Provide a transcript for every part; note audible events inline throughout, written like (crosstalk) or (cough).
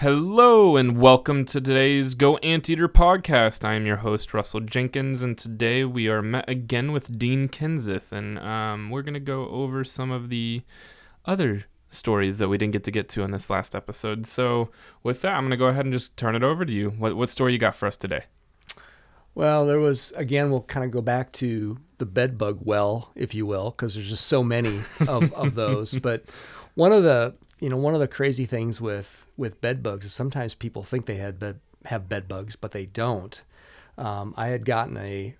Hello and welcome to today's Go Anteater podcast. I am your host Russell Jenkins, and today we are met again with Dean Kindseth, and um, we're gonna go over some of the other stories that we didn't get to get to in this last episode. So, with that, I'm gonna go ahead and just turn it over to you. What what story you got for us today? Well, there was again. We'll kind of go back to the bed bug well, if you will, because there's just so many of, of (laughs) those. But one of the you know one of the crazy things with with bed bugs is sometimes people think they had bed, have bed bugs, but they don't. Um, I had gotten a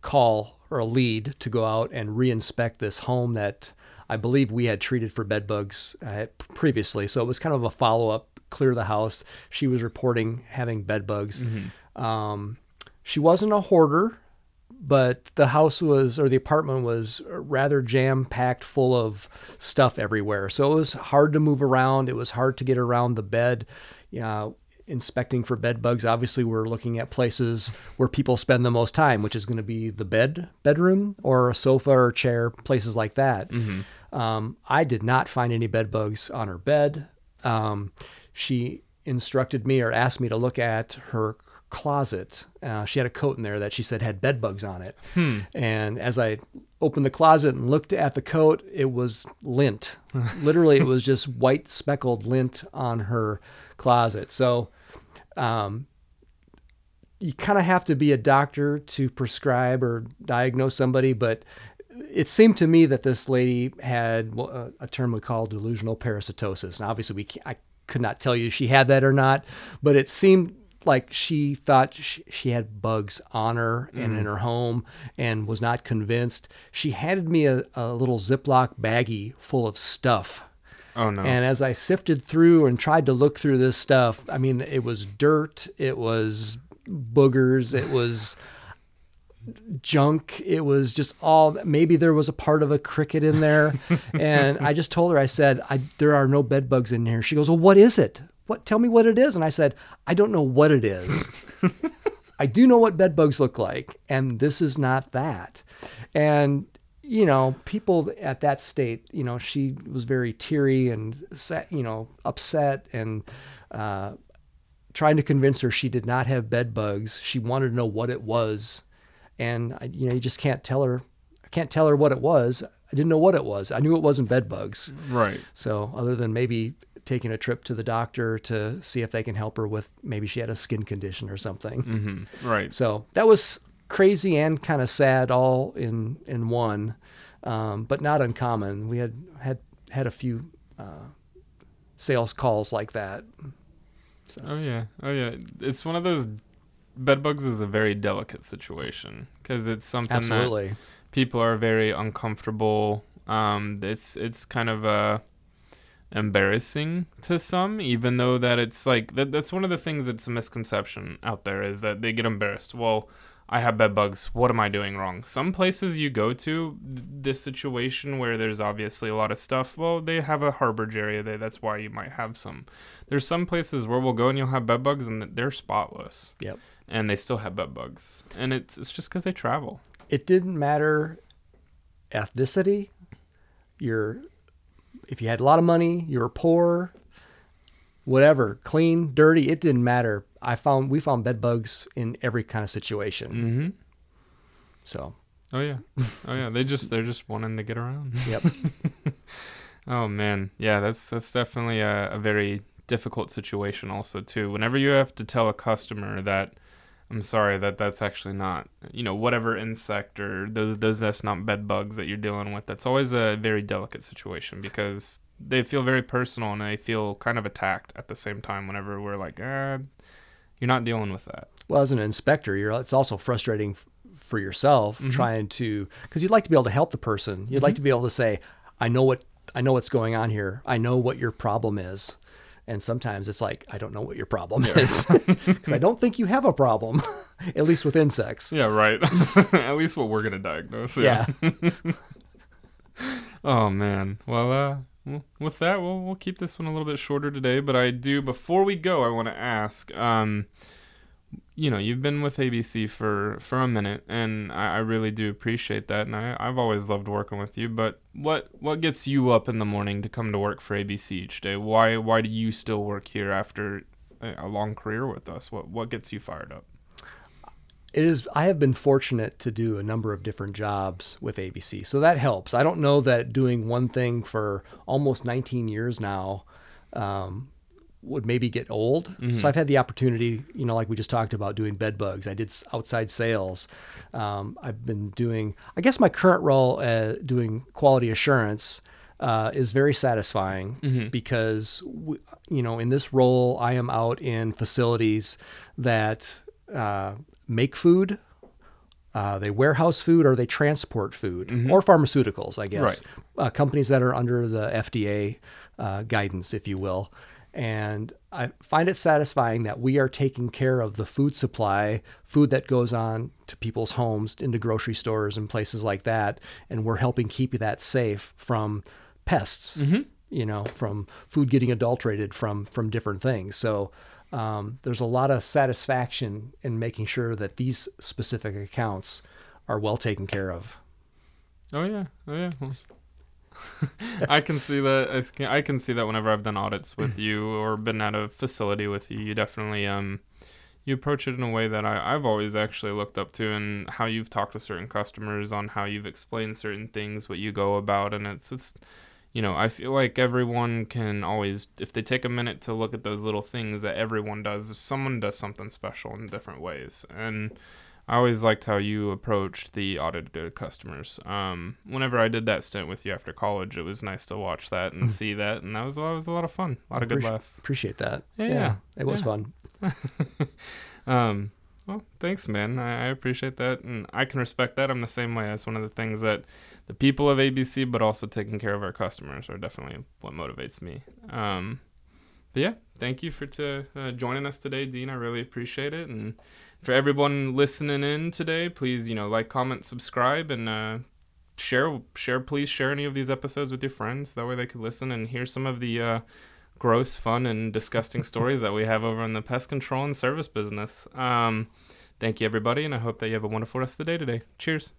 call or a lead to go out and reinspect this home that I believe we had treated for bed bugs uh, previously. So it was kind of a follow up, clear the house. She was reporting having bed bugs. Mm-hmm. Um, she wasn't a hoarder, but the house was or the apartment was rather jam packed full of stuff everywhere. So it was hard to move around. It was hard to get around the bed. You know, inspecting for bed bugs. Obviously, we're looking at places where people spend the most time, which is going to be the bed, bedroom, or a sofa or chair, places like that. Mm-hmm. Um, I did not find any bed bugs on her bed. Um, she instructed me or asked me to look at her closet. Uh, she had a coat in there that she said had bed bugs on it. Hmm. And as I opened the closet and looked at the coat, it was lint. (laughs) Literally, it was just white speckled lint on her closet. So, um, you kind of have to be a doctor to prescribe or diagnose somebody, but it seemed to me that this lady had a term we call delusional parasitosis. And obviously, we I could not tell you she had that or not, but it seemed like she thought she, she had bugs on her and mm. in her home and was not convinced. She handed me a, a little Ziploc baggie full of stuff. Oh no. And as I sifted through and tried to look through this stuff, I mean, it was dirt, it was boogers, it was junk. It was just all maybe there was a part of a cricket in there. (laughs) and I just told her, I said, I, there are no bed bugs in here. She goes, Well, what is it? What? Tell me what it is. And i said i don't know what it is. (laughs) I do know what bed bugs look like and this is not that. And you know people at that state you know she was very teary and you know upset and uh, trying to convince her she did not have bed bugs. She wanted to know what it was. And I, you know you just can't tell her i can't tell her what it was. I didn't know what it was. I knew it wasn't bed bugs. Right. So other than maybe taking a trip to the doctor to see if they can help her with maybe she had a skin condition or something. Mm-hmm. Right. So that was crazy and kind of sad all in in one, um, but not uncommon. We had had had a few uh, sales calls like that. So. Oh yeah, oh yeah. It's one of those. Bed bugs is a very delicate situation because it's something Absolutely. that people are very uncomfortable. Um, it's it's kind of a embarrassing to some even though that it's like that, that's one of the things that's a misconception out there is that they get embarrassed. Well i have bed bugs. What am i doing wrong? Some places you go to this situation where there's obviously a lot of stuff well they have a harborage area there. That's why you might have some. There's some places where we'll go and you'll have bed bugs and they're spotless. Yep. And they still have bed bugs. And it's, it's just because they travel. It didn't matter ethnicity your if you had a lot of money, you were poor, whatever, clean, dirty, it didn't matter. I found we found bed bugs in every kind of situation. Mm-hmm. So. Oh yeah, oh yeah. They just they're just wanting to get around. Yep. (laughs) oh man, yeah. That's that's definitely a, a very difficult situation also too. Whenever you have to tell a customer that I'm sorry that that's actually not, you know, whatever insect or those those that's not bed bugs that you're dealing with. That's always a very delicate situation because they feel very personal and they feel kind of attacked at the same time. Whenever we're like, eh, you're not dealing with that. Well, as an inspector, you're it's also frustrating f- for yourself mm-hmm. trying to because you'd like to be able to help the person. You'd mm-hmm. like to be able to say, I know what I know what's going on here. I know what your problem is. And sometimes it's like, I don't know what your problem is (laughs) because I don't think you have a problem, (laughs) at least with insects. Yeah, right. (laughs) at least what we're going to diagnose. Yeah. yeah. oh, man. Well, uh, with that, we'll, we'll keep this one a little bit shorter today. But I do, before we go, I want to ask um, you know, you've been with ABC for for a minute, and I, I really do appreciate that. And I, I've always loved working with you. But what what gets you up in the morning to come to work for ABC each day? Why why do you still work here after a, long career with us? What what gets you fired up? it is i have been fortunate to do a number of different jobs with abc so that helps i don't know that doing one thing for almost 19 years now um, would maybe get old. Mm-hmm. So I've had the opportunity, you know, like we just talked about doing bed bugs. I did outside sales. Um, I've been doing, I guess my current role uh, doing quality assurance uh, is very satisfying mm-hmm. because, we, you know, in this role, I am out in facilities that uh, make food. Uh, they warehouse food or they transport food mm-hmm. or pharmaceuticals, I guess. Right. Uh, companies that are under the FDA uh, guidance, if you will. And I find it satisfying that we are taking care of the food supply, food that goes on to people's homes, into grocery stores and places like that. And we're helping keep that safe from pests, mm-hmm. you know, from food getting adulterated from, from different things. So um, there's a lot of satisfaction in making sure that these specific accounts are well taken care of. Oh, yeah. Oh, yeah. Well, (laughs) I can see that. I can, I can see that whenever I've done audits with (clears throat) you or been at a facility with you, you definitely um you approach it in a way that I, I've always actually looked up to and how you've talked with certain customers on how you've explained certain things, what you go about and it's it's you know, I feel like everyone can always if they take a minute to look at those little things that everyone does, someone does something special in different ways. And I always liked how you approached the audited customers. Um, whenever I did that stint with you after college, it was nice to watch that and see that, and that was that was a lot of fun, a lot of good laughs. Appreciate that. Yeah, yeah it was yeah. fun. (laughs) um, well, thanks, man. I, I, appreciate that, and I can respect that. I'm the same way. That's one of the things that the people of ABC, but also taking care of our customers, are definitely what motivates me. Um, but yeah, thank you for to uh, joining us today, Dean. I really appreciate it, and for everyone listening in today, please, you know, like, comment, subscribe, and uh, share. Share, please share any of these episodes with your friends. That way, they could listen and hear some of the uh, gross, fun, and disgusting stories that we have over in the pest control and service business. Um, thank you, everybody, and I hope that you have a wonderful rest of the day today. Cheers.